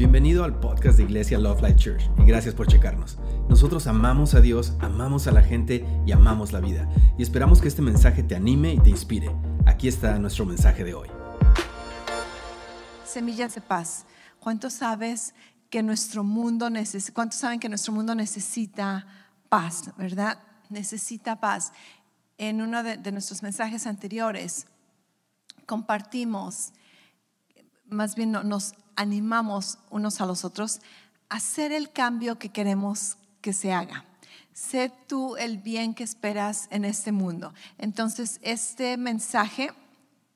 Bienvenido al podcast de Iglesia Love Life Church y gracias por checarnos. Nosotros amamos a Dios, amamos a la gente y amamos la vida. Y esperamos que este mensaje te anime y te inspire. Aquí está nuestro mensaje de hoy. Semillas de paz. ¿Cuántos sabes que nuestro mundo necesita, cuántos saben que nuestro mundo necesita paz, verdad? Necesita paz. En uno de, de nuestros mensajes anteriores compartimos, más bien nos animamos unos a los otros a hacer el cambio que queremos que se haga. Sé tú el bien que esperas en este mundo. Entonces, este mensaje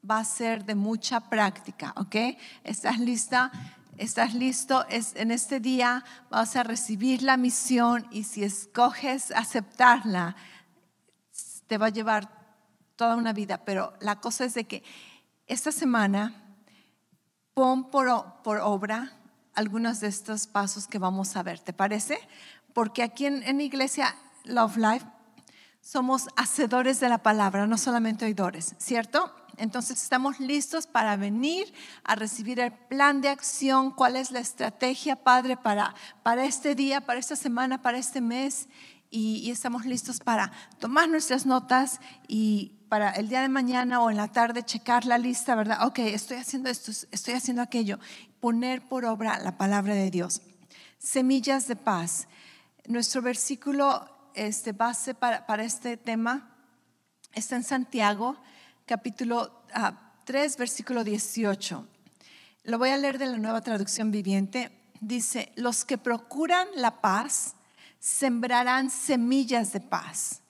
va a ser de mucha práctica, ¿ok? ¿Estás lista? ¿Estás listo? Es, en este día vas a recibir la misión y si escoges aceptarla, te va a llevar toda una vida. Pero la cosa es de que esta semana pon por, obra algunos de estos pasos que vamos a ver, ¿te parece? Porque aquí en, en Iglesia Love Life somos hacedores de la palabra, no solamente oidores, ¿cierto? Entonces estamos listos para venir a recibir el plan de acción, cuál es la estrategia, Padre, para, para este día, para esta semana, para este mes. Y, estamos listos para tomar nuestras notas y para el día de mañana o en la tarde checar la lista, ¿verdad? Ok, estoy haciendo esto, estoy haciendo aquello. Poner por obra la palabra de Dios. Semillas de paz. Nuestro versículo este, base para, para este tema está en Santiago, capítulo 3, ah, versículo 18. Lo voy a leer de la nueva traducción viviente. Dice, los que procuran la paz sembrarán semillas de paz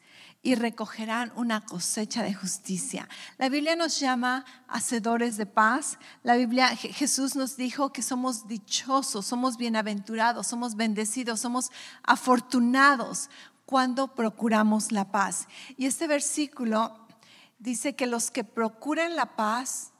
y recogerán una cosecha de justicia. La Biblia nos llama hacedores de paz. La Biblia, Jesús nos dijo que somos dichosos, somos bienaventurados, somos bendecidos, somos afortunados cuando procuramos la paz. Y este versículo dice que los que procuran la paz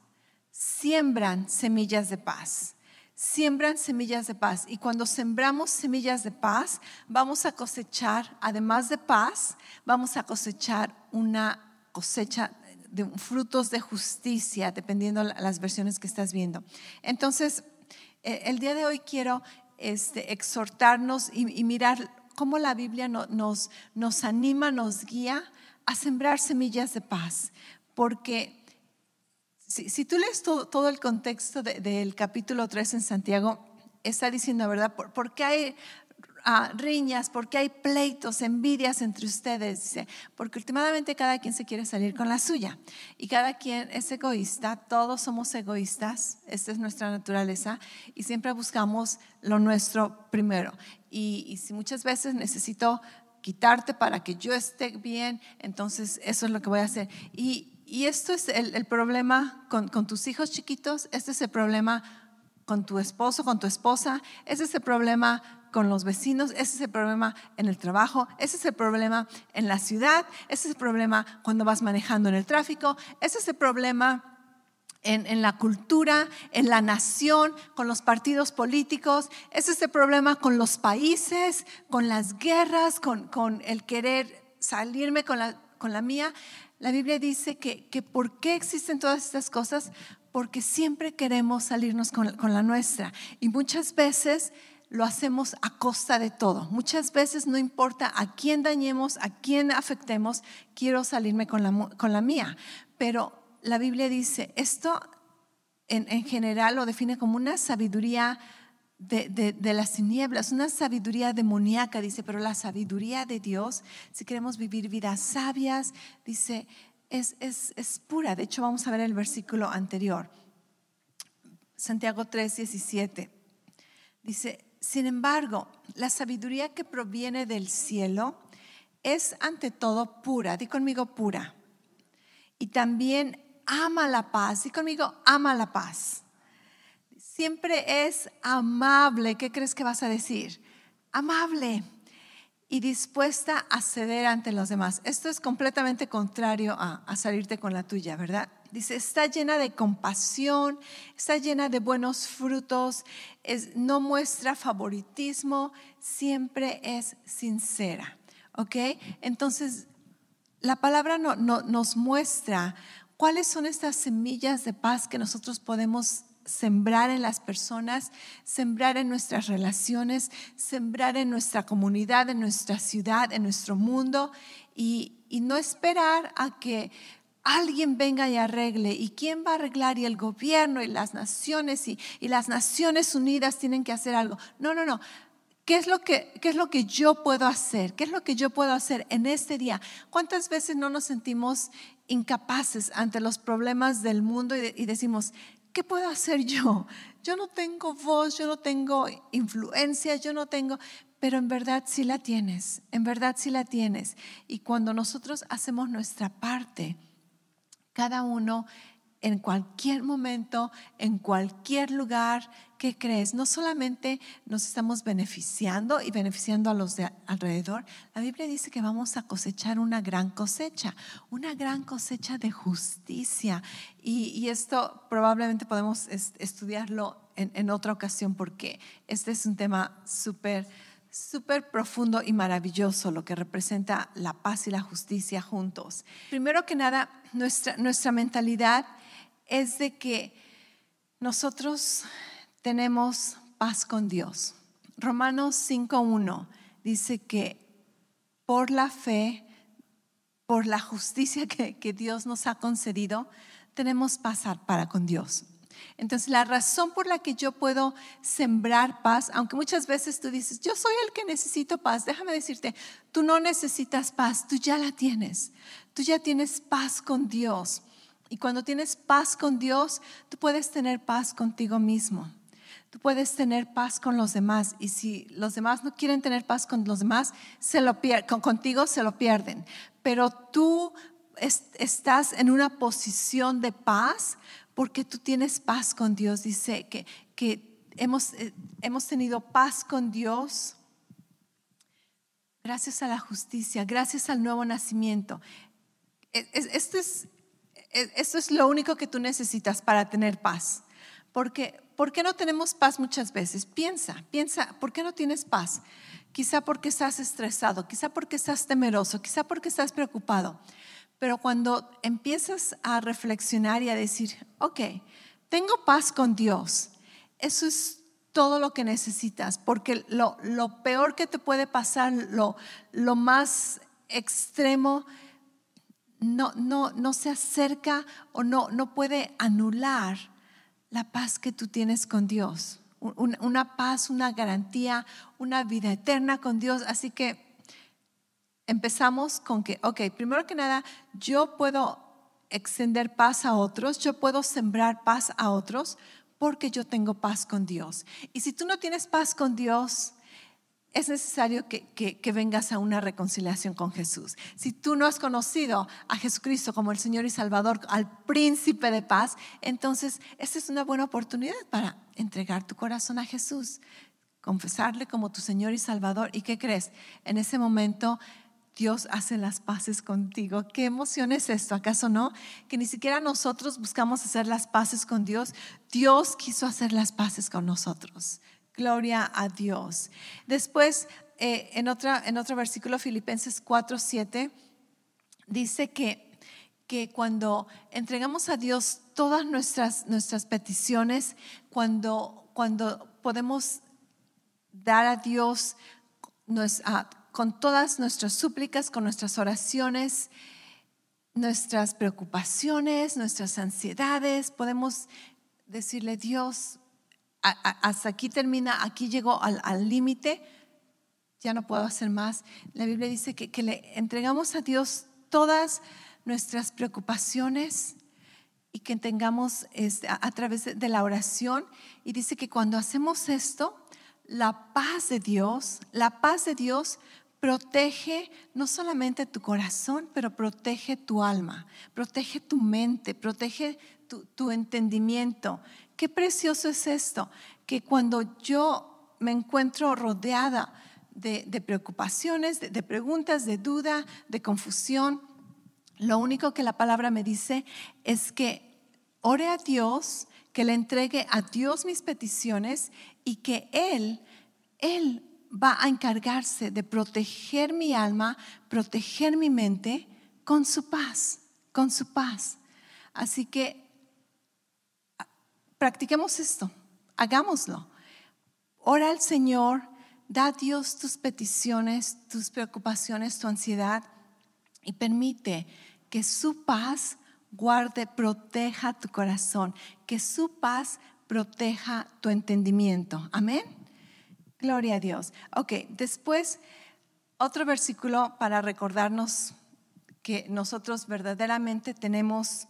siembran semillas de paz siembran semillas de paz. Y cuando sembramos semillas de paz, vamos a cosechar, además de paz, vamos a cosechar una cosecha de frutos de justicia, dependiendo las versiones que estás viendo. Entonces, e, el día de hoy quiero este, exhortarnos y, mirar cómo la Biblia nos, nos anima, nos guía a sembrar semillas de paz, porque si, tú lees todo, el contexto del capítulo 3 en Santiago, está diciendo, ¿verdad? ¿Por, qué hay ah, riñas? ¿Por qué hay pleitos, envidias entre ustedes? Dice, porque últimamente cada quien se quiere salir con la suya y cada quien es egoísta, todos somos egoístas, esta es nuestra naturaleza y siempre buscamos lo nuestro primero. Y, y si muchas veces necesito quitarte para que yo esté bien, entonces eso es lo que voy a hacer. Y, y esto es el, problema con, tus hijos chiquitos, este es el problema con tu esposo, con tu esposa, este es el problema con los vecinos, ese es el problema en el trabajo, ese es el problema en la ciudad, ese es el problema cuando vas manejando en el tráfico, ese es el problema en, la cultura, en la nación, con los partidos políticos, ese es el problema con los países, con las guerras, con, el querer salirme con la mía. La Biblia dice que, que por qué existen todas estas cosas, porque siempre queremos salirnos con, la nuestra. Y muchas veces lo hacemos a costa de todo. Muchas veces no importa a quién dañemos, a quién afectemos, quiero salirme con la, con la mía. Pero la Biblia dice, esto en, en general lo define como una sabiduría de, las tinieblas, una sabiduría demoníaca, dice, pero la sabiduría de Dios, si queremos vivir vidas sabias, dice, es, es, pura. De hecho, vamos a ver el versículo anterior. Santiago 3, 17. Dice, sin embargo, la sabiduría que proviene del cielo es ante todo pura. Di conmigo pura. Y también ama la paz. Di conmigo ama la paz siempre es amable. ¿Qué crees que vas a decir? Amable y dispuesta a ceder ante los demás. Esto es completamente contrario a, salirte con la tuya, ¿verdad? Dice, está llena de compasión, está llena de buenos frutos, no muestra favoritismo, siempre es sincera. ¿Ok? Entonces, la palabra no, nos muestra cuáles son estas semillas de paz que nosotros podemos sembrar en las personas, sembrar en nuestras relaciones, sembrar en nuestra comunidad, en nuestra ciudad, en nuestro mundo y, no esperar a que alguien venga y arregle. ¿Y quién va a arreglar? Y el gobierno y las naciones y, y las Naciones Unidas tienen que hacer algo. No, no, no. ¿Qué es, lo que, ¿Qué es lo que yo puedo hacer? ¿Qué es lo que yo puedo hacer en este día? ¿Cuántas veces no nos sentimos incapaces ante los problemas del mundo y, decimos, ¿qué puedo hacer yo? Yo no tengo voz, yo no tengo influencia, yo no tengo, pero en verdad sí la tienes, en verdad sí la tienes. Y cuando nosotros hacemos nuestra parte, cada uno en cualquier momento, en cualquier lugar, ¿qué crees? No solamente nos estamos beneficiando y beneficiando a los de alrededor, la Biblia dice que vamos a cosechar una gran cosecha, una gran cosecha de justicia. Y, esto probablemente podemos estudiarlo en, en otra ocasión porque este es un tema súper súper profundo y maravilloso lo que representa la paz y la justicia juntos. Primero que nada, nuestra, nuestra mentalidad es de que nosotros tenemos paz con Dios. Romanos 5.1 dice que por la fe, por la justicia que, que Dios nos ha concedido, tenemos paz para con Dios. Entonces, la razón por la que yo puedo sembrar paz, aunque muchas veces tú dices, yo soy el que necesito paz, déjame decirte, tú no necesitas paz, tú ya la tienes. Tú ya tienes paz con Dios. Y cuando tienes paz con Dios, tú puedes tener paz contigo mismo. Tú puedes tener paz con los demás. Y si los demás no quieren tener paz con los demás, se lo contigo se lo pierden. Pero tú estás en una posición de paz porque tú tienes paz con Dios. Dice que, que hemos, eh, hemos tenido paz con Dios gracias a la justicia, gracias al nuevo nacimiento. E, esto es e, eso es lo único que tú necesitas para tener paz. Porque, ¿Por qué no tenemos paz muchas veces? Piensa, piensa, ¿por qué no tienes paz? Quizá porque estás estresado, quizá porque estás temeroso, quizá porque estás preocupado. Pero cuando empiezas a reflexionar y a decir, ok, tengo paz con Dios, eso es todo lo que necesitas, porque lo, lo peor que te puede pasar, lo, lo más extremo, no, no, no se acerca o no, no puede anular la paz que tú tienes con Dios. Una, paz, una garantía, una vida eterna con Dios. Así que empezamos con que, ok, primero que nada, yo puedo extender paz a otros, yo puedo sembrar paz a otros porque yo tengo paz con Dios. Y si tú no tienes paz con Dios, es necesario que, vengas a una reconciliación con Jesús. Si tú no has conocido a Jesucristo como el Señor y Salvador, al príncipe de paz, entonces esta es una buena oportunidad para entregar tu corazón a Jesús, confesarle como tu Señor y Salvador. ¿Y qué crees? En ese momento Dios hace las paces contigo. ¿Qué emoción es esto? ¿Acaso no? Que ni siquiera nosotros buscamos hacer las paces con Dios. Dios quiso hacer las paces con nosotros. Gloria a Dios. Después, eh, en, otra, en otro versículo, Filipenses 4, 7, dice que, que cuando entregamos a Dios todas nuestras, nuestras peticiones, cuando, cuando podemos dar a Dios con todas nuestras súplicas, con nuestras oraciones, nuestras preocupaciones, nuestras ansiedades, podemos decirle, Dios, hasta aquí termina, aquí llegó al límite, ya no puedo hacer más. La Biblia dice que, le entregamos a Dios todas nuestras preocupaciones y que tengamos este, a, través de, la oración. Y dice que cuando hacemos esto, la paz de Dios, la paz de Dios protege no solamente tu corazón, pero protege tu alma, protege tu mente, protege tu entendimiento Qué precioso es esto, que cuando yo me encuentro rodeada de, preocupaciones, de, preguntas, de duda, de confusión, lo único que la palabra me dice es que ore a Dios, que le entregue a Dios mis peticiones y que Él, Él va a encargarse de proteger mi alma, proteger mi mente con su paz, con su paz. Así que practiquemos esto, hagámoslo. Ora al Señor, da a Dios tus peticiones, tus preocupaciones, tu ansiedad y permite que su paz guarde, proteja tu corazón, que su paz proteja tu entendimiento. Amén. Gloria a Dios. Ok, después otro versículo para recordarnos que nosotros verdaderamente tenemos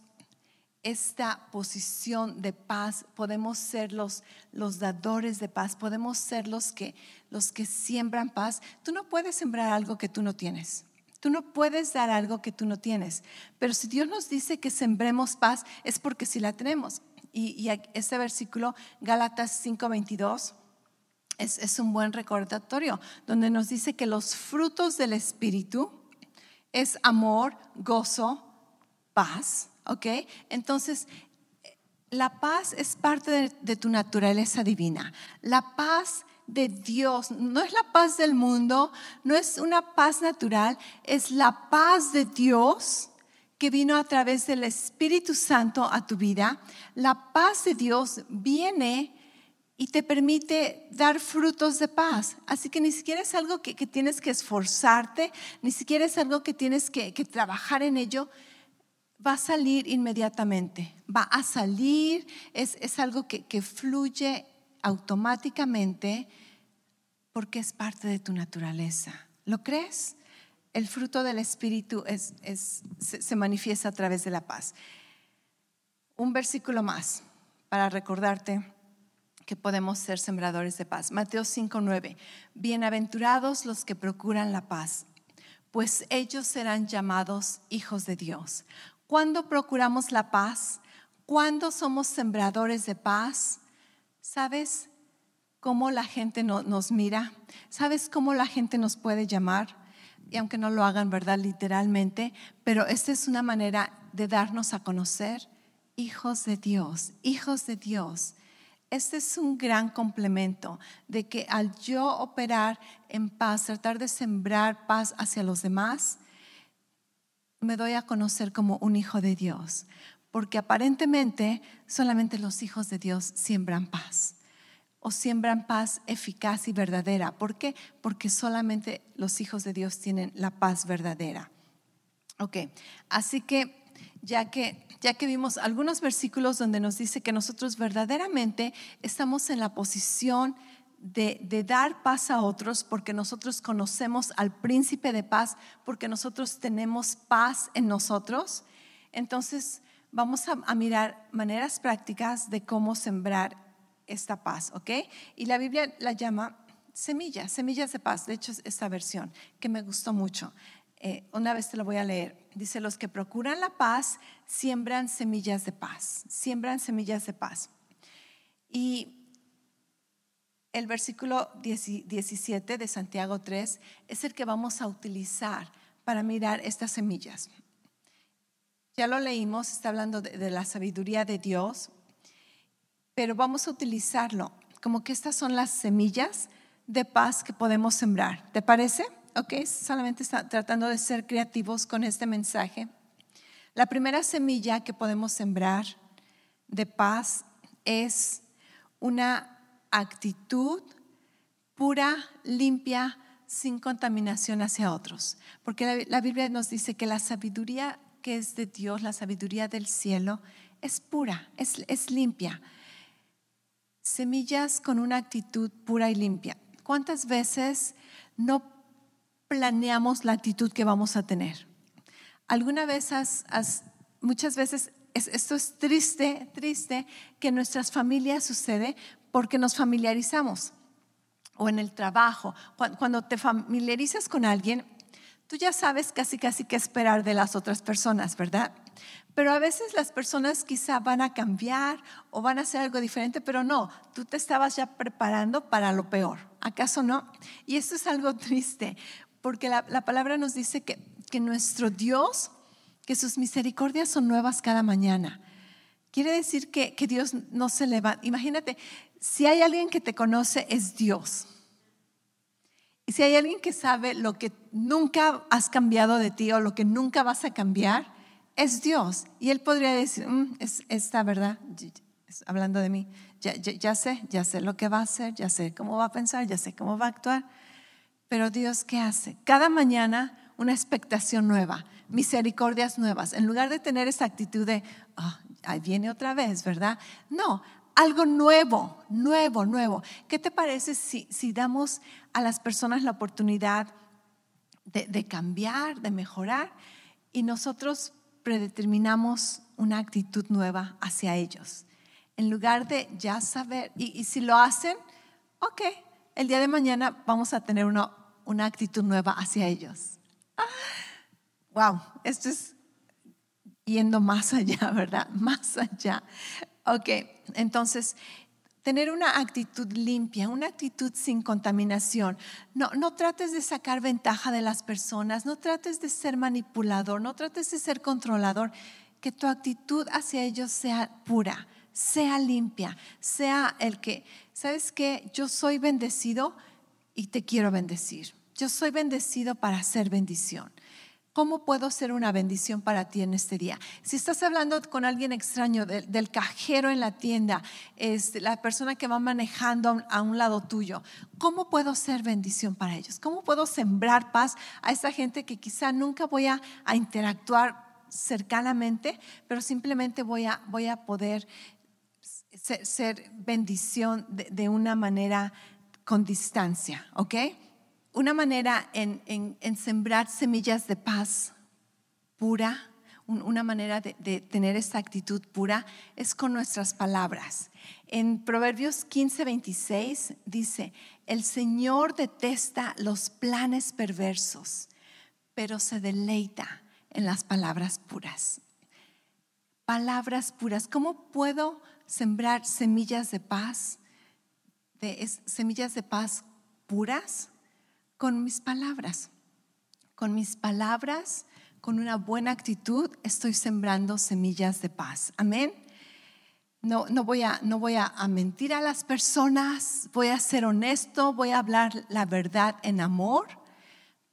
esta posición de paz, podemos ser los, los dadores de paz, podemos ser los que, los que siembran paz. Tú no puedes sembrar algo que tú no tienes. Tú no puedes dar algo que tú no tienes. Pero si Dios nos dice que sembremos paz, es porque sí la tenemos. Y, y este versículo, Gálatas 5:22, es, es un buen recordatorio, donde nos dice que los frutos del Espíritu es amor, gozo, paz ¿ok? Entonces, la paz es parte de, tu naturaleza divina. La paz de Dios no es la paz del mundo, no es una paz natural, es la paz de Dios que vino a través del Espíritu Santo a tu vida. La paz de Dios viene y te permite dar frutos de paz. Así que ni siquiera es algo que, tienes que esforzarte, ni siquiera es algo que tienes que, que trabajar en ello, va a salir inmediatamente, va a salir, es, algo que, fluye automáticamente porque es parte de tu naturaleza. ¿Lo crees? El fruto del Espíritu es, se, se manifiesta a través de la paz. Un versículo más para recordarte que podemos ser sembradores de paz. Mateo 5:9. Bienaventurados los que procuran la paz, pues ellos serán llamados hijos de Dios. ¿Cuándo procuramos la paz? ¿Cuándo somos sembradores de paz? ¿Sabes cómo la gente nos mira? ¿Sabes cómo la gente nos puede llamar? Y aunque no lo hagan, ¿verdad? Literalmente, pero esta es una manera de darnos a conocer hijos de Dios, hijos de Dios. Este es un gran complemento de que al yo operar en paz, tratar de sembrar paz hacia los demás, me doy a conocer como un hijo de Dios, porque aparentemente solamente los hijos de Dios siembran paz o siembran paz eficaz y verdadera. ¿Por qué? Porque solamente los hijos de Dios tienen la paz verdadera. Ok, así que ya que ya que vimos algunos versículos donde nos dice que nosotros verdaderamente estamos en la posición de, dar paz a otros porque nosotros conocemos al príncipe de paz, porque nosotros tenemos paz en nosotros. Entonces vamos a, mirar maneras prácticas de cómo sembrar esta paz, ¿ok? Y la Biblia la llama semillas, semillas de paz. De hecho, esta versión que me gustó mucho. Eh, una vez te lo voy a leer. Dice, los que procuran la paz siembran semillas de paz, siembran semillas de paz. Y el versículo 17 de Santiago 3 es el que vamos a utilizar para mirar estas semillas. Ya lo leímos, está hablando de, la sabiduría de Dios, pero vamos a utilizarlo como que estas son las semillas de paz que podemos sembrar. ¿Te parece? Ok, solamente está tratando de ser creativos con este mensaje. La primera semilla que podemos sembrar de paz es una actitud pura, limpia, sin contaminación hacia otros. Porque la, Biblia nos dice que la sabiduría que es de Dios, la sabiduría del cielo, es pura, es, es limpia. Semillas con una actitud pura y limpia. ¿Cuántas veces no planeamos la actitud que vamos a tener? ¿Alguna vez muchas veces esto es triste, triste que en nuestras familias sucede porque nos familiarizamos o en el trabajo. Cuando te familiarizas con alguien, tú ya sabes casi casi qué esperar de las otras personas, ¿verdad? Pero a veces las personas quizá van a cambiar o van a hacer algo diferente, pero no, tú te estabas ya preparando para lo peor. ¿Acaso no? Y esto es algo triste, porque la, palabra nos dice que, que nuestro Dios, que sus misericordias son nuevas cada mañana. Quiere decir que, que Dios no se levanta. Imagínate, si hay alguien que te conoce, es Dios. Y si hay alguien que sabe lo que nunca has cambiado de ti o lo que nunca vas a cambiar, es Dios. Y Él podría decir, mm, es esta verdad, hablando de mí, ya, sé, ya sé lo que va a hacer, ya sé cómo va a pensar, ya sé cómo va a actuar. Pero Dios, ¿qué hace? Cada mañana una expectación nueva, misericordias nuevas. En lugar de tener esa actitud de, ah, ahí viene otra vez, ¿verdad? No, algo nuevo, nuevo, nuevo. ¿Qué te parece si, damos a las personas la oportunidad de, cambiar, de mejorar y nosotros predeterminamos una actitud nueva hacia ellos? En lugar de ya saber, y, si lo hacen, ok, el día de mañana vamos a tener una, una actitud nueva hacia ellos. wow, esto es yendo más allá, ¿verdad? Más allá. Ok, entonces, tener una actitud limpia, una actitud sin contaminación. No, no trates de sacar ventaja de las personas, no trates de ser manipulador, no trates de ser controlador. Que tu actitud hacia ellos sea pura, sea limpia, sea el que, ¿sabes qué? Yo soy bendecido y te quiero bendecir. Yo soy bendecido para hacer bendición. ¿Cómo puedo ser una bendición para ti en este día? Si estás hablando con alguien extraño, del, cajero en la tienda, es la persona que va manejando a un, lado tuyo, ¿cómo puedo ser bendición para ellos? ¿Cómo puedo sembrar paz a esa gente que quizá nunca voy a, interactuar cercanamente, pero simplemente voy a, voy a poder ser, bendición de, de una manera con distancia, ¿ok? Una manera en, sembrar semillas de paz pura, una manera de, de, tener esta actitud pura es con nuestras palabras. En Proverbios 15, 26 dice, el Señor detesta los planes perversos, pero se deleita en las palabras puras. Palabras puras. ¿Cómo puedo sembrar semillas de paz? De, semillas de paz puras con mis palabras. Con mis palabras, con una buena actitud, estoy sembrando semillas de paz. Amén. No, no, voy, a, no voy a, mentir a las personas, voy a ser honesto, voy a hablar la verdad en amor,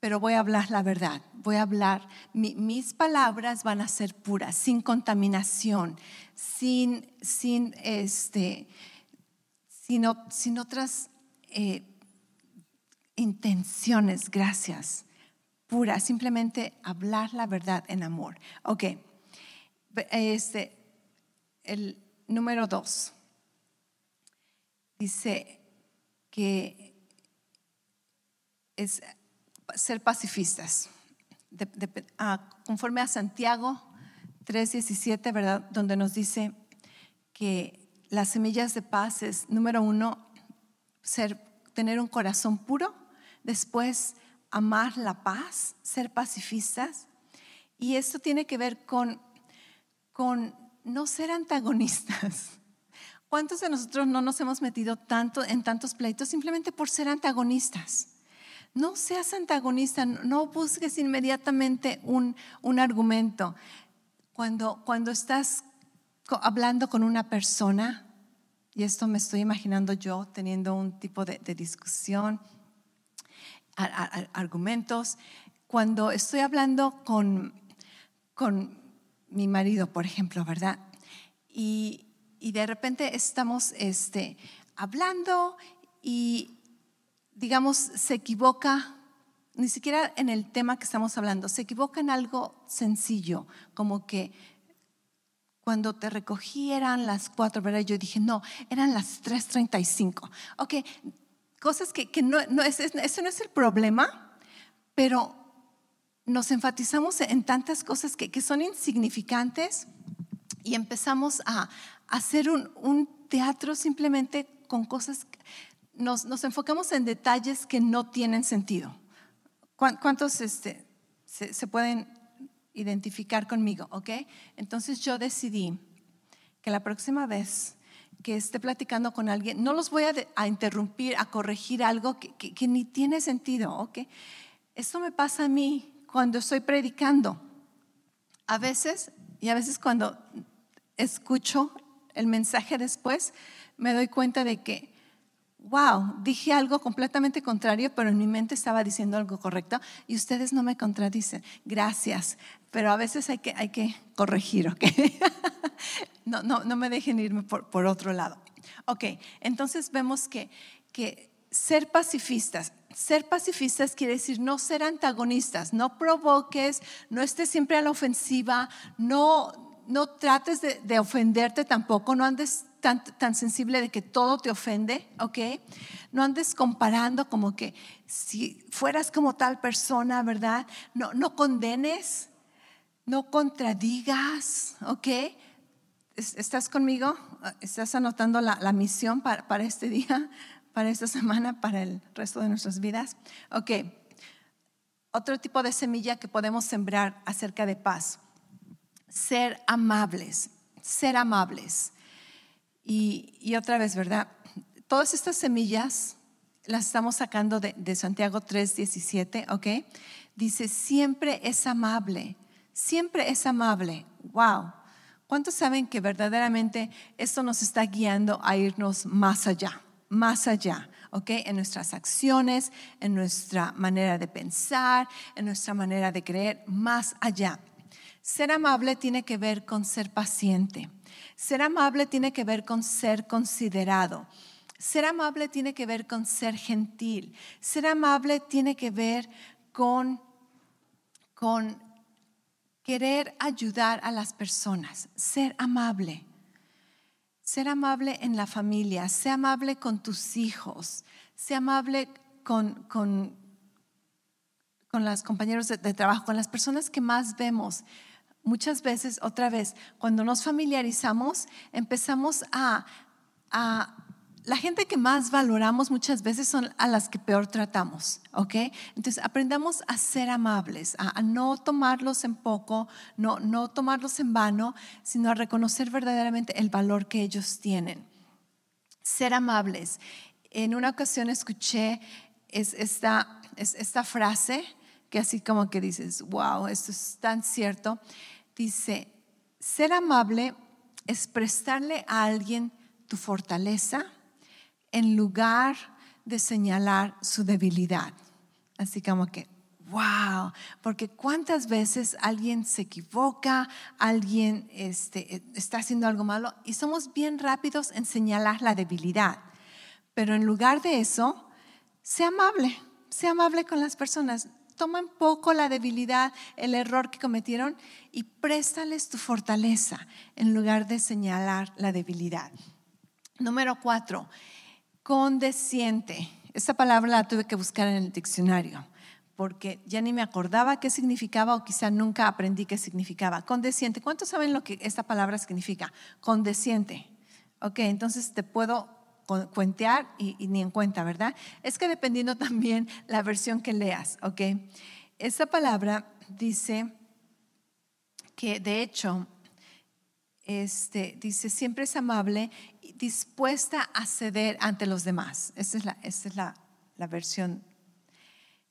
pero voy a hablar la verdad. Voy a hablar, mis palabras van a ser puras, sin contaminación, sin, sin, este, sin, sin otras eh, intenciones, gracias, pura, simplemente hablar la verdad en amor. Ok, este, el número dos dice que es ser pacifistas. Ah, conforme a Santiago 3:17, ¿verdad? Donde nos dice que las semillas de paz es, número uno, ser, tener un corazón puro después amar la paz, ser pacifistas. Y esto tiene que ver con, con no ser antagonistas. ¿Cuántos de nosotros no nos hemos metido tanto en tantos pleitos simplemente por ser antagonistas? No seas antagonista, no busques inmediatamente un, un argumento. Cuando, cuando estás hablando con una persona, y esto me estoy imaginando yo teniendo un tipo de, de discusión, argumentos. Cuando estoy hablando con, con mi marido, por ejemplo, ¿verdad? Y, y de repente estamos este, hablando y, digamos, se equivoca, ni siquiera en el tema que estamos hablando, se equivoca en algo sencillo, como que cuando te recogí eran las cuatro, ¿verdad? Yo dije, no, eran las 3.35. Ok, cosas que, no, no es, eso no es el problema, pero nos enfatizamos en tantas cosas que, son insignificantes y empezamos a, hacer un, teatro simplemente con cosas, nos, nos, enfocamos en detalles que no tienen sentido. ¿Cuántos este, se, se pueden identificar conmigo? ¿Ok? Entonces yo decidí que la próxima vez que esté platicando con alguien, no los voy a, interrumpir, a corregir algo que, ni tiene sentido, ¿ok? Esto me pasa a mí cuando estoy predicando. A veces, y a veces cuando escucho el mensaje después, me doy cuenta de que, wow, dije algo completamente contrario, pero en mi mente estaba diciendo algo correcto y ustedes no me contradicen. Gracias, pero a veces hay que, hay que corregir, ¿ok? no, no, no me dejen irme por, por otro lado. Ok, entonces vemos que, que ser pacifistas, ser pacifistas quiere decir no ser antagonistas, no provoques, no estés siempre a la ofensiva, no, no trates de, de ofenderte tampoco, no andes tan, sensible de que todo te ofende, ¿ok? No andes comparando como que si fueras como tal persona, ¿verdad? No, no condenes, no contradigas, ¿ok? ¿Estás conmigo? ¿Estás anotando la, misión para, para, este día, para esta semana, para el resto de nuestras vidas? Ok. Otro tipo de semilla que podemos sembrar acerca de paz. Ser amables, ser amables. Y, otra vez, ¿verdad? Todas estas semillas las estamos sacando de, de Santiago 3:17, ¿ok? Dice, siempre es amable, siempre es amable. ¡Wow! ¿Cuántos saben que verdaderamente esto nos está guiando a irnos más allá, más allá? ¿ok? En nuestras acciones, en nuestra manera de pensar, en nuestra manera de creer, más allá. Ser amable tiene que ver con ser paciente. Ser amable tiene que ver con ser considerado. Ser amable tiene que ver con ser gentil. Ser amable tiene que ver con, con querer ayudar a las personas. Ser amable. Ser amable en la familia. Ser amable con tus hijos. Ser amable con, con, con los compañeros de, de trabajo, con las personas que más vemos muchas veces, otra vez, cuando nos familiarizamos, empezamos a, la gente que más valoramos muchas veces son a las que peor tratamos, ¿ok? Entonces aprendamos a ser amables, a, no tomarlos en poco, no, no tomarlos en vano, sino a reconocer verdaderamente el valor que ellos tienen. Ser amables. En una ocasión escuché esta, esta frase que así como que dices, wow, esto es tan cierto. Dice, ser amable es prestarle a alguien tu fortaleza en lugar de señalar su debilidad. Así como que, wow, porque cuántas veces alguien se equivoca, alguien este, está haciendo algo malo y somos bien rápidos en señalar la debilidad. Pero en lugar de eso, sea amable, sea amable con las personas toma un poco la debilidad, el error que cometieron y préstales tu fortaleza en lugar de señalar la debilidad. Número cuatro, condesciente. Esta palabra la tuve que buscar en el diccionario porque ya ni me acordaba qué significaba o quizá nunca aprendí qué significaba. Condesciente. ¿Cuántos saben lo que esta palabra significa? Condesciente. Ok, entonces te puedo cuentear y, ni en cuenta, ¿verdad? Es que dependiendo también la versión que leas, ¿ok? Esa palabra dice que de hecho, este, dice, siempre es amable y dispuesta a ceder ante los demás. Esa es la, esa es la, la versión.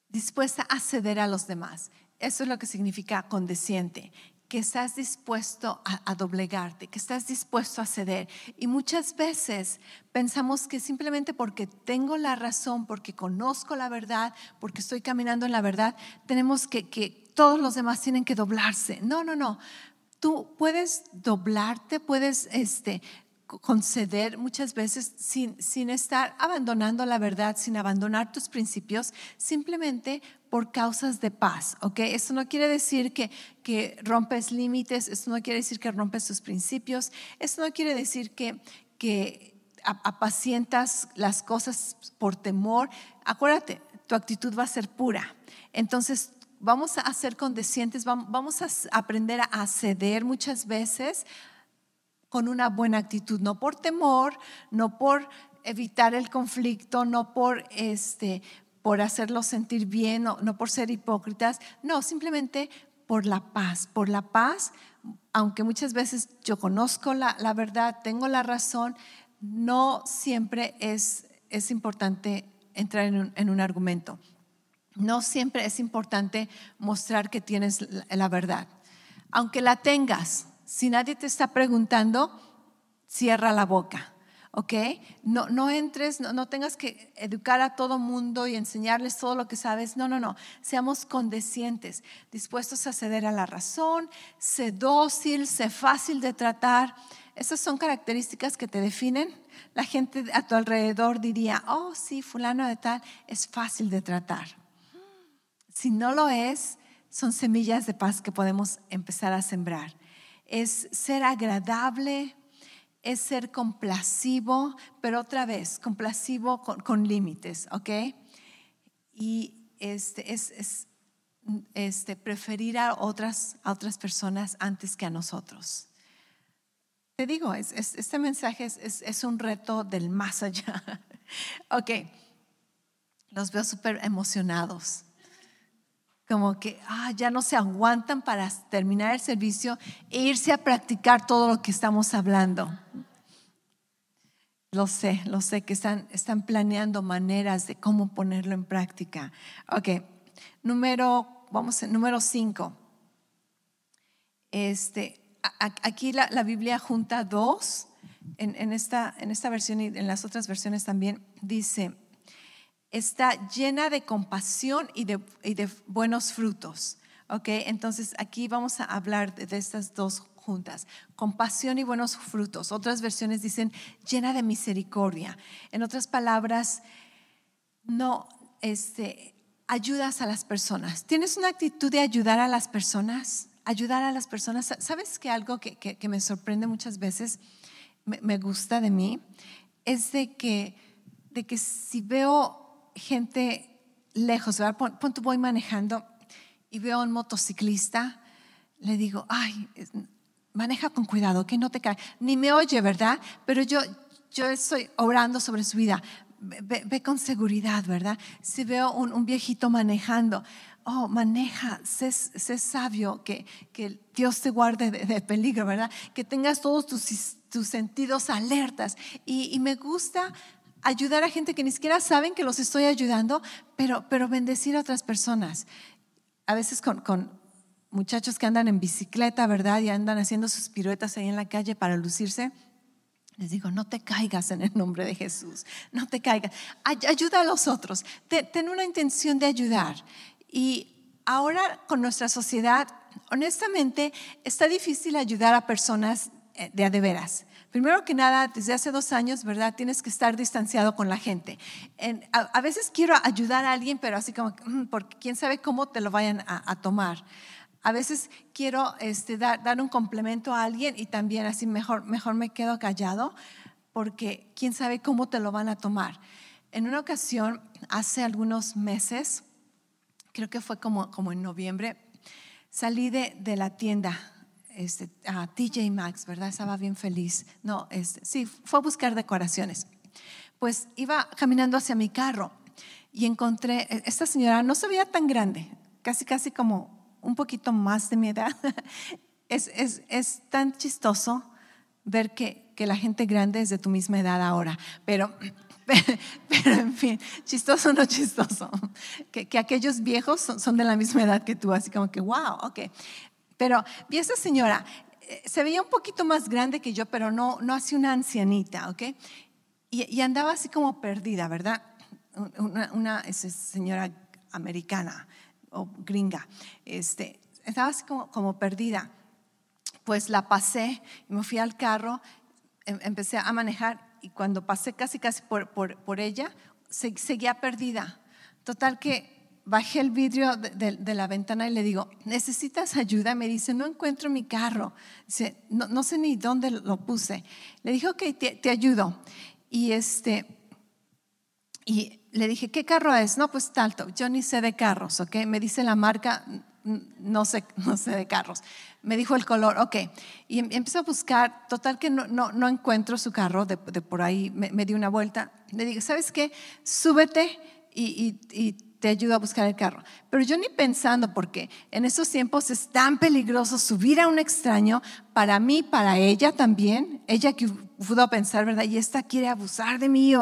Dispuesta a ceder a los demás. Eso es lo que significa condesciente que estás dispuesto a, doblegarte, que estás dispuesto a ceder. Y muchas veces pensamos que simplemente porque tengo la razón, porque conozco la verdad, porque estoy caminando en la verdad, tenemos que, que todos los demás tienen que doblarse. No, no, no. Tú puedes doblarte, puedes este, conceder muchas veces sin, sin estar abandonando la verdad, sin abandonar tus principios, simplemente por causas de paz, ¿ok? Esto no quiere decir que, que rompes límites, esto no quiere decir que rompes tus principios, esto no quiere decir que, que apacientas las cosas por temor. Acuérdate, tu actitud va a ser pura. Entonces, vamos a ser condescientes, vamos a aprender a ceder muchas veces con una buena actitud, no por temor, no por evitar el conflicto, no por este por hacerlos sentir bien, no, no por ser hipócritas, no, simplemente por la paz, por la paz, aunque muchas veces yo conozco la, la verdad, tengo la razón, no siempre es, es importante entrar en un, en un, argumento. No siempre es importante mostrar que tienes la verdad. Aunque la tengas, si nadie te está preguntando, cierra la boca. ¿ok? No, no entres, no, tengas que educar a todo mundo y enseñarles todo lo que sabes. No, no, no. Seamos condescientes, dispuestos a ceder a la razón, sé dócil, sé fácil de tratar. Esas son características que te definen. La gente a tu alrededor diría, oh, sí, fulano de tal, es fácil de tratar. Si no lo es, son semillas de paz que podemos empezar a sembrar. Es ser agradable, es ser complasivo, pero otra vez, complasivo con, límites, ¿ok? Y este, es, este, preferir a otras, a otras personas antes que a nosotros. Te digo, este mensaje es, un reto del más allá. ok, los veo súper emocionados como que ah, ya no se aguantan para terminar el servicio e irse a practicar todo lo que estamos hablando. Lo sé, lo sé que están, están planeando maneras de cómo ponerlo en práctica. Ok, número, vamos, número cinco. Este, aquí la, Biblia junta dos, en, esta, en esta versión y en las otras versiones también dice, está llena de compasión y de, buenos frutos. ¿Ok? Entonces aquí vamos a hablar de, estas dos juntas, compasión y buenos frutos. Otras versiones dicen llena de misericordia. En otras palabras, no, este, ayudas a las personas. ¿Tienes una actitud de ayudar a las personas? Ayudar a las personas. ¿Sabes que algo que, me sorprende muchas veces, me, gusta de mí, es de que, de que si veo gente lejos, ¿verdad? Pon, voy manejando y veo un motociclista, le digo, ay, maneja con cuidado, que no te cae. Ni me oye, ¿verdad? Pero yo, yo estoy orando sobre su vida. Ve, con seguridad, ¿verdad? Si veo un, viejito manejando, oh, maneja, sé, sabio, que, que, Dios te guarde de, peligro, ¿verdad? Que tengas todos tus, tus sentidos alertas. Y me gusta ayudar a gente que ni siquiera saben que los estoy ayudando, pero, pero bendecir a otras personas. A veces con, con muchachos que andan en bicicleta, ¿verdad? Y andan haciendo sus piruetas ahí en la calle para lucirse. Les digo, no te caigas en el nombre de Jesús, no te caigas. ayuda a los otros, ten una intención de ayudar. Y ahora con nuestra sociedad, honestamente, está difícil ayudar a personas eh, de a de veras. Primero que nada, desde hace dos años, ¿verdad? Tienes que estar distanciado con la gente. a, veces quiero ayudar a alguien, pero así como, mm, porque quién sabe cómo te lo vayan a, tomar. A veces quiero este, dar, un complemento a alguien y también así mejor, mejor me quedo callado, porque quién sabe cómo te lo van a tomar. En una ocasión, hace algunos meses, creo que fue como, como en noviembre, salí de la tienda este, TJ Maxx, ¿verdad? Estaba bien feliz. No, este, sí, fue a buscar decoraciones. Pues iba caminando hacia mi carro y encontré, e, esta señora no se veía tan grande, casi, casi como un poquito más de mi edad. Es, es, es tan chistoso ver que, que, la gente grande es de tu misma edad ahora, pero, pero, en fin, chistoso o no chistoso, que, que aquellos viejos son, son, de la misma edad que tú, así como que, wow, ok. Pero vi esa señora, eh, se veía un poquito más grande que yo, pero no, no así una ancianita, ¿ok? Y, andaba así como perdida, ¿verdad? Una, señora americana o gringa, este, estaba así como, perdida. Pues la pasé me fui al carro, em, empecé a manejar y cuando pasé casi casi por, por ella, seguía perdida. Total que bajé el vidrio de, la ventana y le digo, ¿necesitas ayuda? Me dice, no encuentro mi carro. Dice, no, sé ni dónde lo puse. Le dije, ok, te, ayudo. Y, este, y le dije, ¿qué carro es? No, pues talto. Yo ni sé de carros, ¿ok? Me dice la marca, no sé, no sé de carros. Me dijo el color, ok. Y em, empecé a buscar, total que no, no, encuentro su carro, de, por ahí me, di una vuelta. Le dije, ¿sabes qué? Súbete y, y te ayudo a buscar el carro. Pero yo ni pensando, porque en esos tiempos es tan peligroso subir a un extraño, para mí, para ella también, ella que pudo pensar, ¿verdad? Y esta quiere abusar de mí.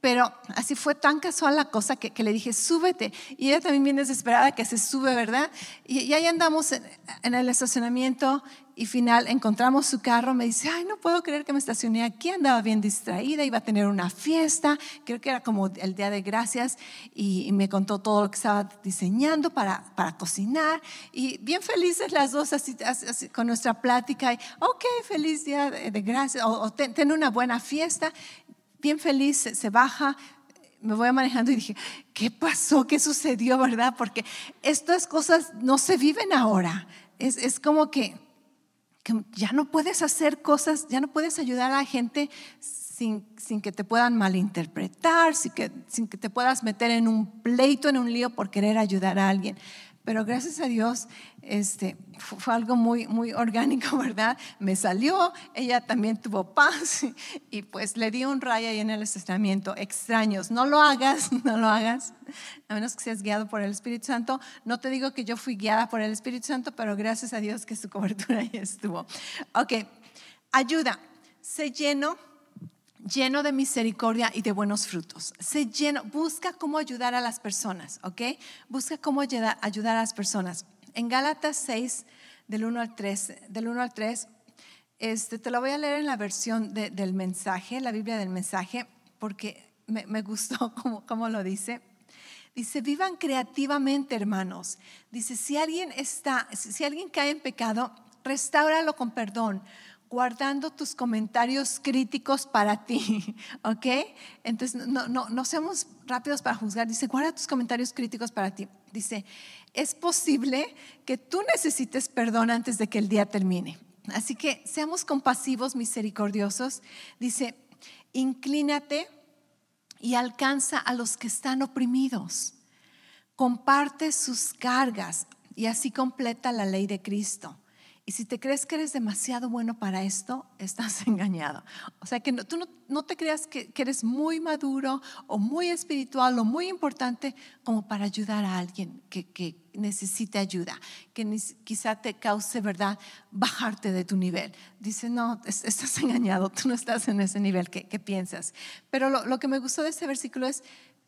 pero así fue tan casual la cosa que, le dije, súbete. Y ella también viene desesperada que se sube, ¿verdad? Y, ahí andamos en, el estacionamiento y final encontramos su carro, me dice, ay, no puedo creer que me estacioné aquí, andaba bien distraída, iba a tener una fiesta, creo que era como el Día de Gracias, y, me contó todo lo que estaba diseñando para, para cocinar, y bien felices las dos así, con nuestra plática, y, ok, feliz Día de, Gracias, o, ten, una buena fiesta, bien feliz, se baja, me voy manejando y dije, ¿qué pasó? ¿Qué sucedió? ¿Verdad? Porque estas cosas no se viven ahora. Es, es como que, que, ya no puedes hacer cosas, ya no puedes ayudar a la gente sin, sin que te puedan malinterpretar, sin que, sin que te puedas meter en un pleito, en un lío por querer ayudar a alguien. Pero gracias a Dios, este, fue algo muy, muy orgánico, ¿verdad? Me salió, ella también tuvo paz y pues le di un rayo ahí en el estacionamiento. Extraños, no lo hagas, no lo hagas, a menos que seas guiado por el Espíritu Santo. No te digo que yo fui guiada por el Espíritu Santo, pero gracias a Dios que su cobertura ahí estuvo. Ok, ayuda, se llenó lleno de misericordia y de buenos frutos. Se lleno, busca cómo ayudar a las personas, ¿ok? Busca cómo ayudar, a las personas. En Gálatas 6, del 1 al 3, del 1 al 3 este, te lo voy a leer en la versión del mensaje, la Biblia del mensaje, porque me, gustó cómo, cómo lo dice. Dice, vivan creativamente, hermanos. Dice, si alguien está, si alguien cae en pecado, restáuralo con perdón guardando tus comentarios críticos para ti, ¿ok? Entonces, no, no, no seamos rápidos para juzgar. Dice, guarda tus comentarios críticos para ti. Dice, es posible que tú necesites perdón antes de que el día termine. Así que seamos compasivos, misericordiosos. Dice, inclínate y alcanza a los que están oprimidos. Comparte sus cargas y así completa la ley de Cristo. Y si te crees que eres demasiado bueno para esto, estás engañado. O sea, que tú no, te creas que, eres muy maduro o muy espiritual o muy importante como para ayudar a alguien que, necesite ayuda, que quizá te cause, ¿verdad?, bajarte de tu nivel. Dice, no, estás engañado, tú no estás en ese nivel que, piensas. Pero lo, lo que me gustó de este versículo es,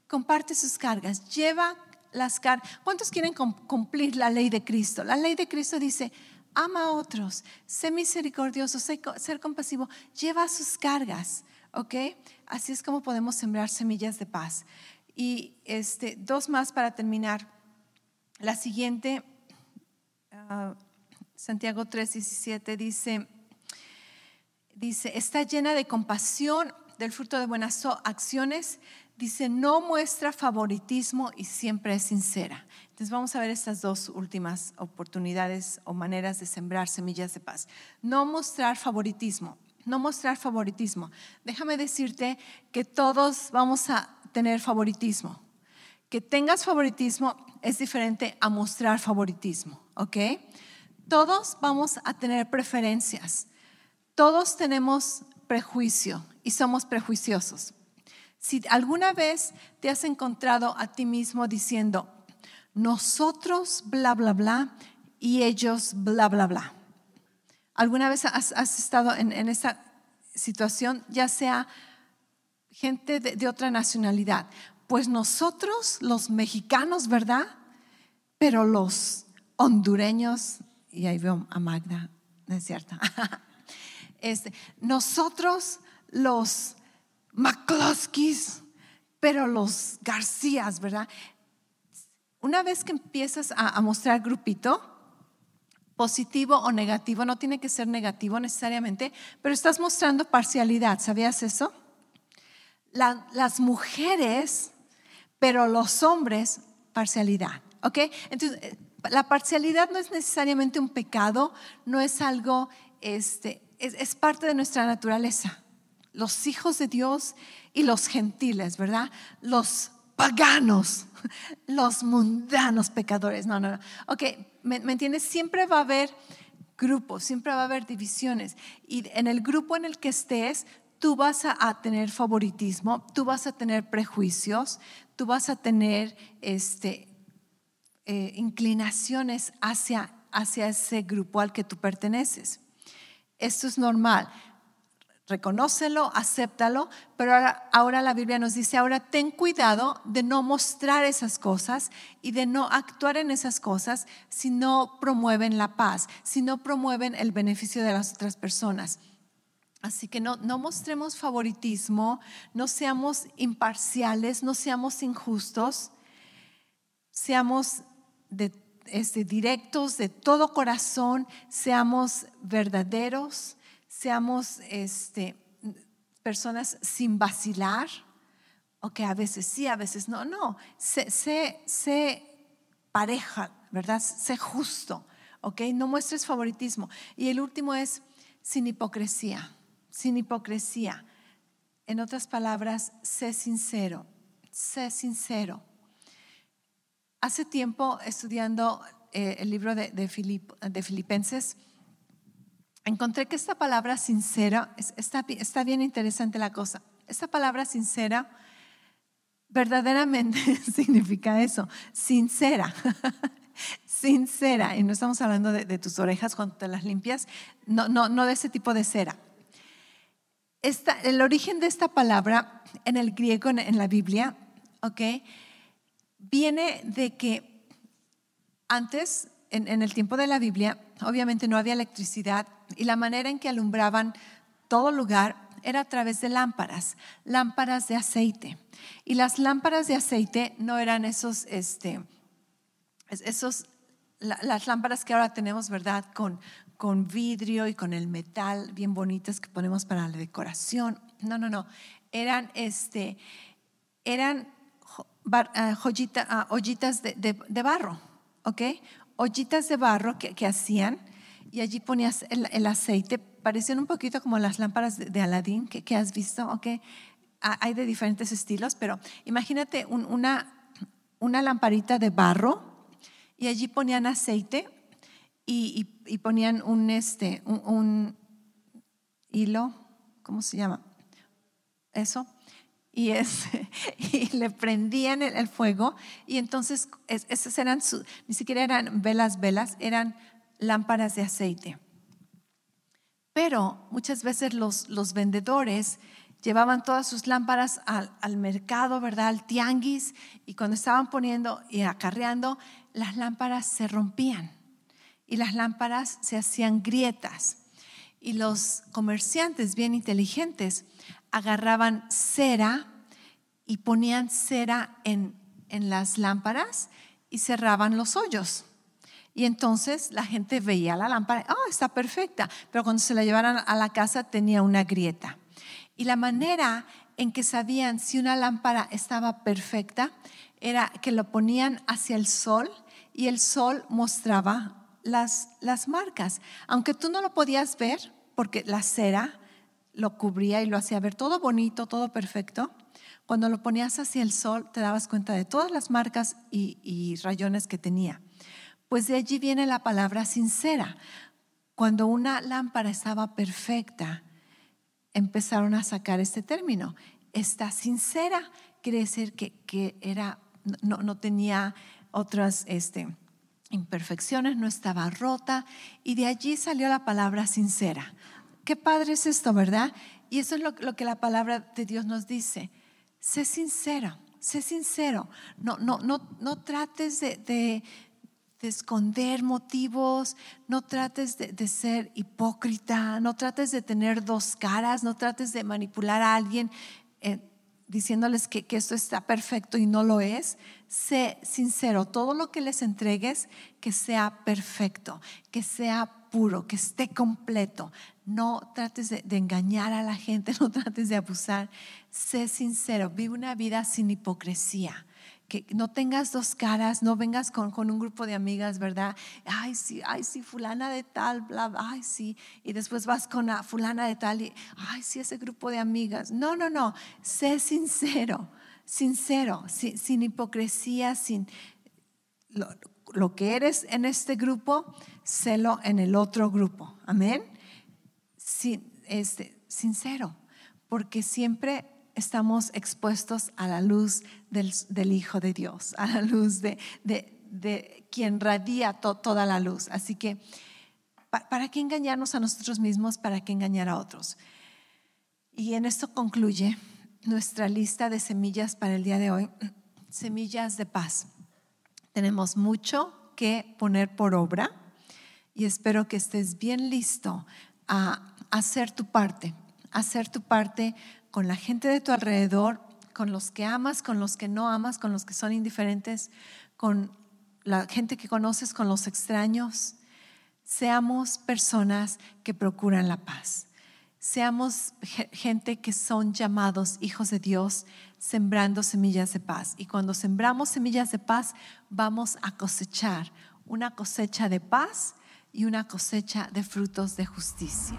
comparte sus cargas, lleva las cargas. ¿Cuántos quieren cumplir la ley de Cristo? La ley de Cristo dice, ama a otros, sé misericordioso, sé, ser compasivo, lleva sus cargas, ¿ok? Así es como podemos sembrar semillas de paz. Y este, dos más para terminar. La siguiente, uh, Santiago 3:17 dice, dice, está llena de compasión, del fruto de buenas acciones, dice, no muestra favoritismo y siempre es sincera. Entonces vamos a ver estas dos últimas oportunidades o maneras de sembrar semillas de paz. No mostrar favoritismo, no mostrar favoritismo. Déjame decirte que todos vamos a tener favoritismo. Que tengas favoritismo es diferente a mostrar favoritismo, ¿ok? Todos vamos a tener preferencias. Todos tenemos prejuicio y somos prejuiciosos. Si alguna vez te has encontrado a ti mismo diciendo, nosotros bla, bla, bla, y ellos bla, bla, bla. ¿Alguna vez has, estado en, esa situación, ya sea gente de, otra nacionalidad? Pues nosotros, los mexicanos, ¿verdad? Pero los hondureños, y ahí veo a Magda, ¿no es cierto? Este, nosotros, los McCloskeys, pero los Garcías, ¿verdad? Una vez que empiezas a, mostrar grupito, positivo o negativo, no tiene que ser negativo necesariamente, pero estás mostrando parcialidad, ¿sabías eso? las mujeres, pero los hombres, parcialidad, ¿ok? Entonces, eh, la parcialidad no es necesariamente un pecado, no es algo, este, es parte de nuestra naturaleza. Los hijos de Dios y los gentiles, ¿verdad? Los paganos, los mundanos pecadores. No, no, no. Ok, ¿me, entiendes? Siempre va a haber grupos, siempre va a haber divisiones. Y en el grupo en el que estés, tú vas a, tener favoritismo, tú vas a tener prejuicios, tú vas a tener este, eh, inclinaciones hacia, hacia ese grupo al que tú perteneces. Esto es normal. Reconócelo, acéptalo, pero ahora, la Biblia nos dice, ahora ten cuidado de no mostrar esas cosas y de no actuar en esas cosas si no promueven la paz, si no promueven el beneficio de las otras personas. Así que no, no mostremos favoritismo, no seamos imparciales, no seamos injustos, seamos este, directos de todo corazón, seamos verdaderos, seamos este, personas sin vacilar, o que a veces sí, a veces no, no, sé, sé, pareja, ¿verdad? Sé justo, ¿ok? No muestres favoritismo. Y el último es sin hipocresía, sin hipocresía. En otras palabras, sé sincero, sé sincero. Hace tiempo estudiando eh, el libro de, de, de Filipenses, encontré que esta palabra sincera, está, está bien interesante la cosa, esta palabra sincera verdaderamente significa eso, sincera. sincera, y no estamos hablando de, tus orejas cuando te las limpias, no, no, no de ese tipo de cera. El origen de esta palabra en el griego, en, la Biblia, ¿ok? Viene de que antes, en el tiempo de la Biblia, obviamente no había electricidad y la manera en que alumbraban todo lugar era a través de lámparas, lámparas de aceite. Y las lámparas de aceite no eran esos, este, esos, las lámparas que ahora tenemos, ¿verdad? Con, con vidrio y con el metal bien bonitas que ponemos para la decoración. No, no, no. Eran, este, eran ah, ah, ollitas de, barro, ¿ok? Ollitas de barro que, que hacían y allí ponías el, aceite. Parecían un poquito como las lámparas de, Aladín que, has visto, ¿ok? Hay de diferentes estilos, pero imagínate una, una lamparita de barro y allí ponían aceite y, ponían un, este, un, hilo, ¿cómo se llama? Eso. Y, es, y le prendían el, fuego y entonces esas eran, ni siquiera eran velas, velas, eran lámparas de aceite. Pero muchas veces los, los vendedores llevaban todas sus lámparas al, mercado, ¿verdad? Al tianguis, y cuando estaban poniendo y acarreando, las lámparas se rompían y las lámparas se hacían grietas. Y los comerciantes bien inteligentes agarraban cera y ponían cera en, en las lámparas y cerraban los hoyos. Y entonces la gente veía la lámpara, oh, está perfecta, pero cuando se la llevaran a la casa tenía una grieta. Y la manera en que sabían si una lámpara estaba perfecta era que lo ponían hacia el sol y el sol mostraba las, las marcas. Aunque tú no lo podías ver porque la cera lo cubría y lo hacía ver todo bonito, todo perfecto, cuando lo ponías hacia el sol te dabas cuenta de todas las marcas y rayones que tenía. Pues de allí viene la palabra sincera. Cuando una lámpara estaba perfecta, empezaron a sacar este término. Está sincera, quiere decir que, era, no, tenía otras este, imperfecciones, no estaba rota, y de allí salió la palabra sincera. Qué padre es esto, ¿verdad? Y eso es lo, que la palabra de Dios nos dice. Sé sincero, sé sincero. No, no, no, no trates de esconder motivos, no trates de, ser hipócrita, no trates de tener dos caras, no trates de manipular a alguien eh, diciéndoles que, esto está perfecto y no lo es. Sé sincero, todo lo que les entregues, que sea perfecto, que sea puro, que esté completo. No trates de, de, engañar a la gente, no trates de abusar. Sé sincero, vive una vida sin hipocresía que no tengas dos caras, no vengas con, con, un grupo de amigas, ¿verdad? Ay, sí, ay, sí, fulana de tal, bla, bla, ay, sí. Y después vas con la fulana de tal y, ay, sí, ese grupo de amigas. No, no, no, sé sincero, sincero, sin, hipocresía, sin lo, lo, que eres en este grupo, sélo en el otro grupo. Amén. Sin, este, sincero, porque siempre estamos expuestos a la luz del, Hijo de Dios, a la luz de, quien radia toda la luz. Así que, ¿para qué engañarnos a nosotros mismos? ¿Para qué engañar a otros? Y en esto concluye nuestra lista de semillas para el día de hoy, semillas de paz. Tenemos mucho que poner por obra y espero que estés bien listo a hacer tu parte, hacer tu parte con la gente de tu alrededor, con los que amas, con los que no amas, con los que son indiferentes, con la gente que conoces, con los extraños. Seamos personas que procuran la paz. Seamos gente que son llamados hijos de Dios, sembrando semillas de paz. Y cuando sembramos semillas de paz, vamos a cosechar una cosecha de paz y una cosecha de frutos de justicia.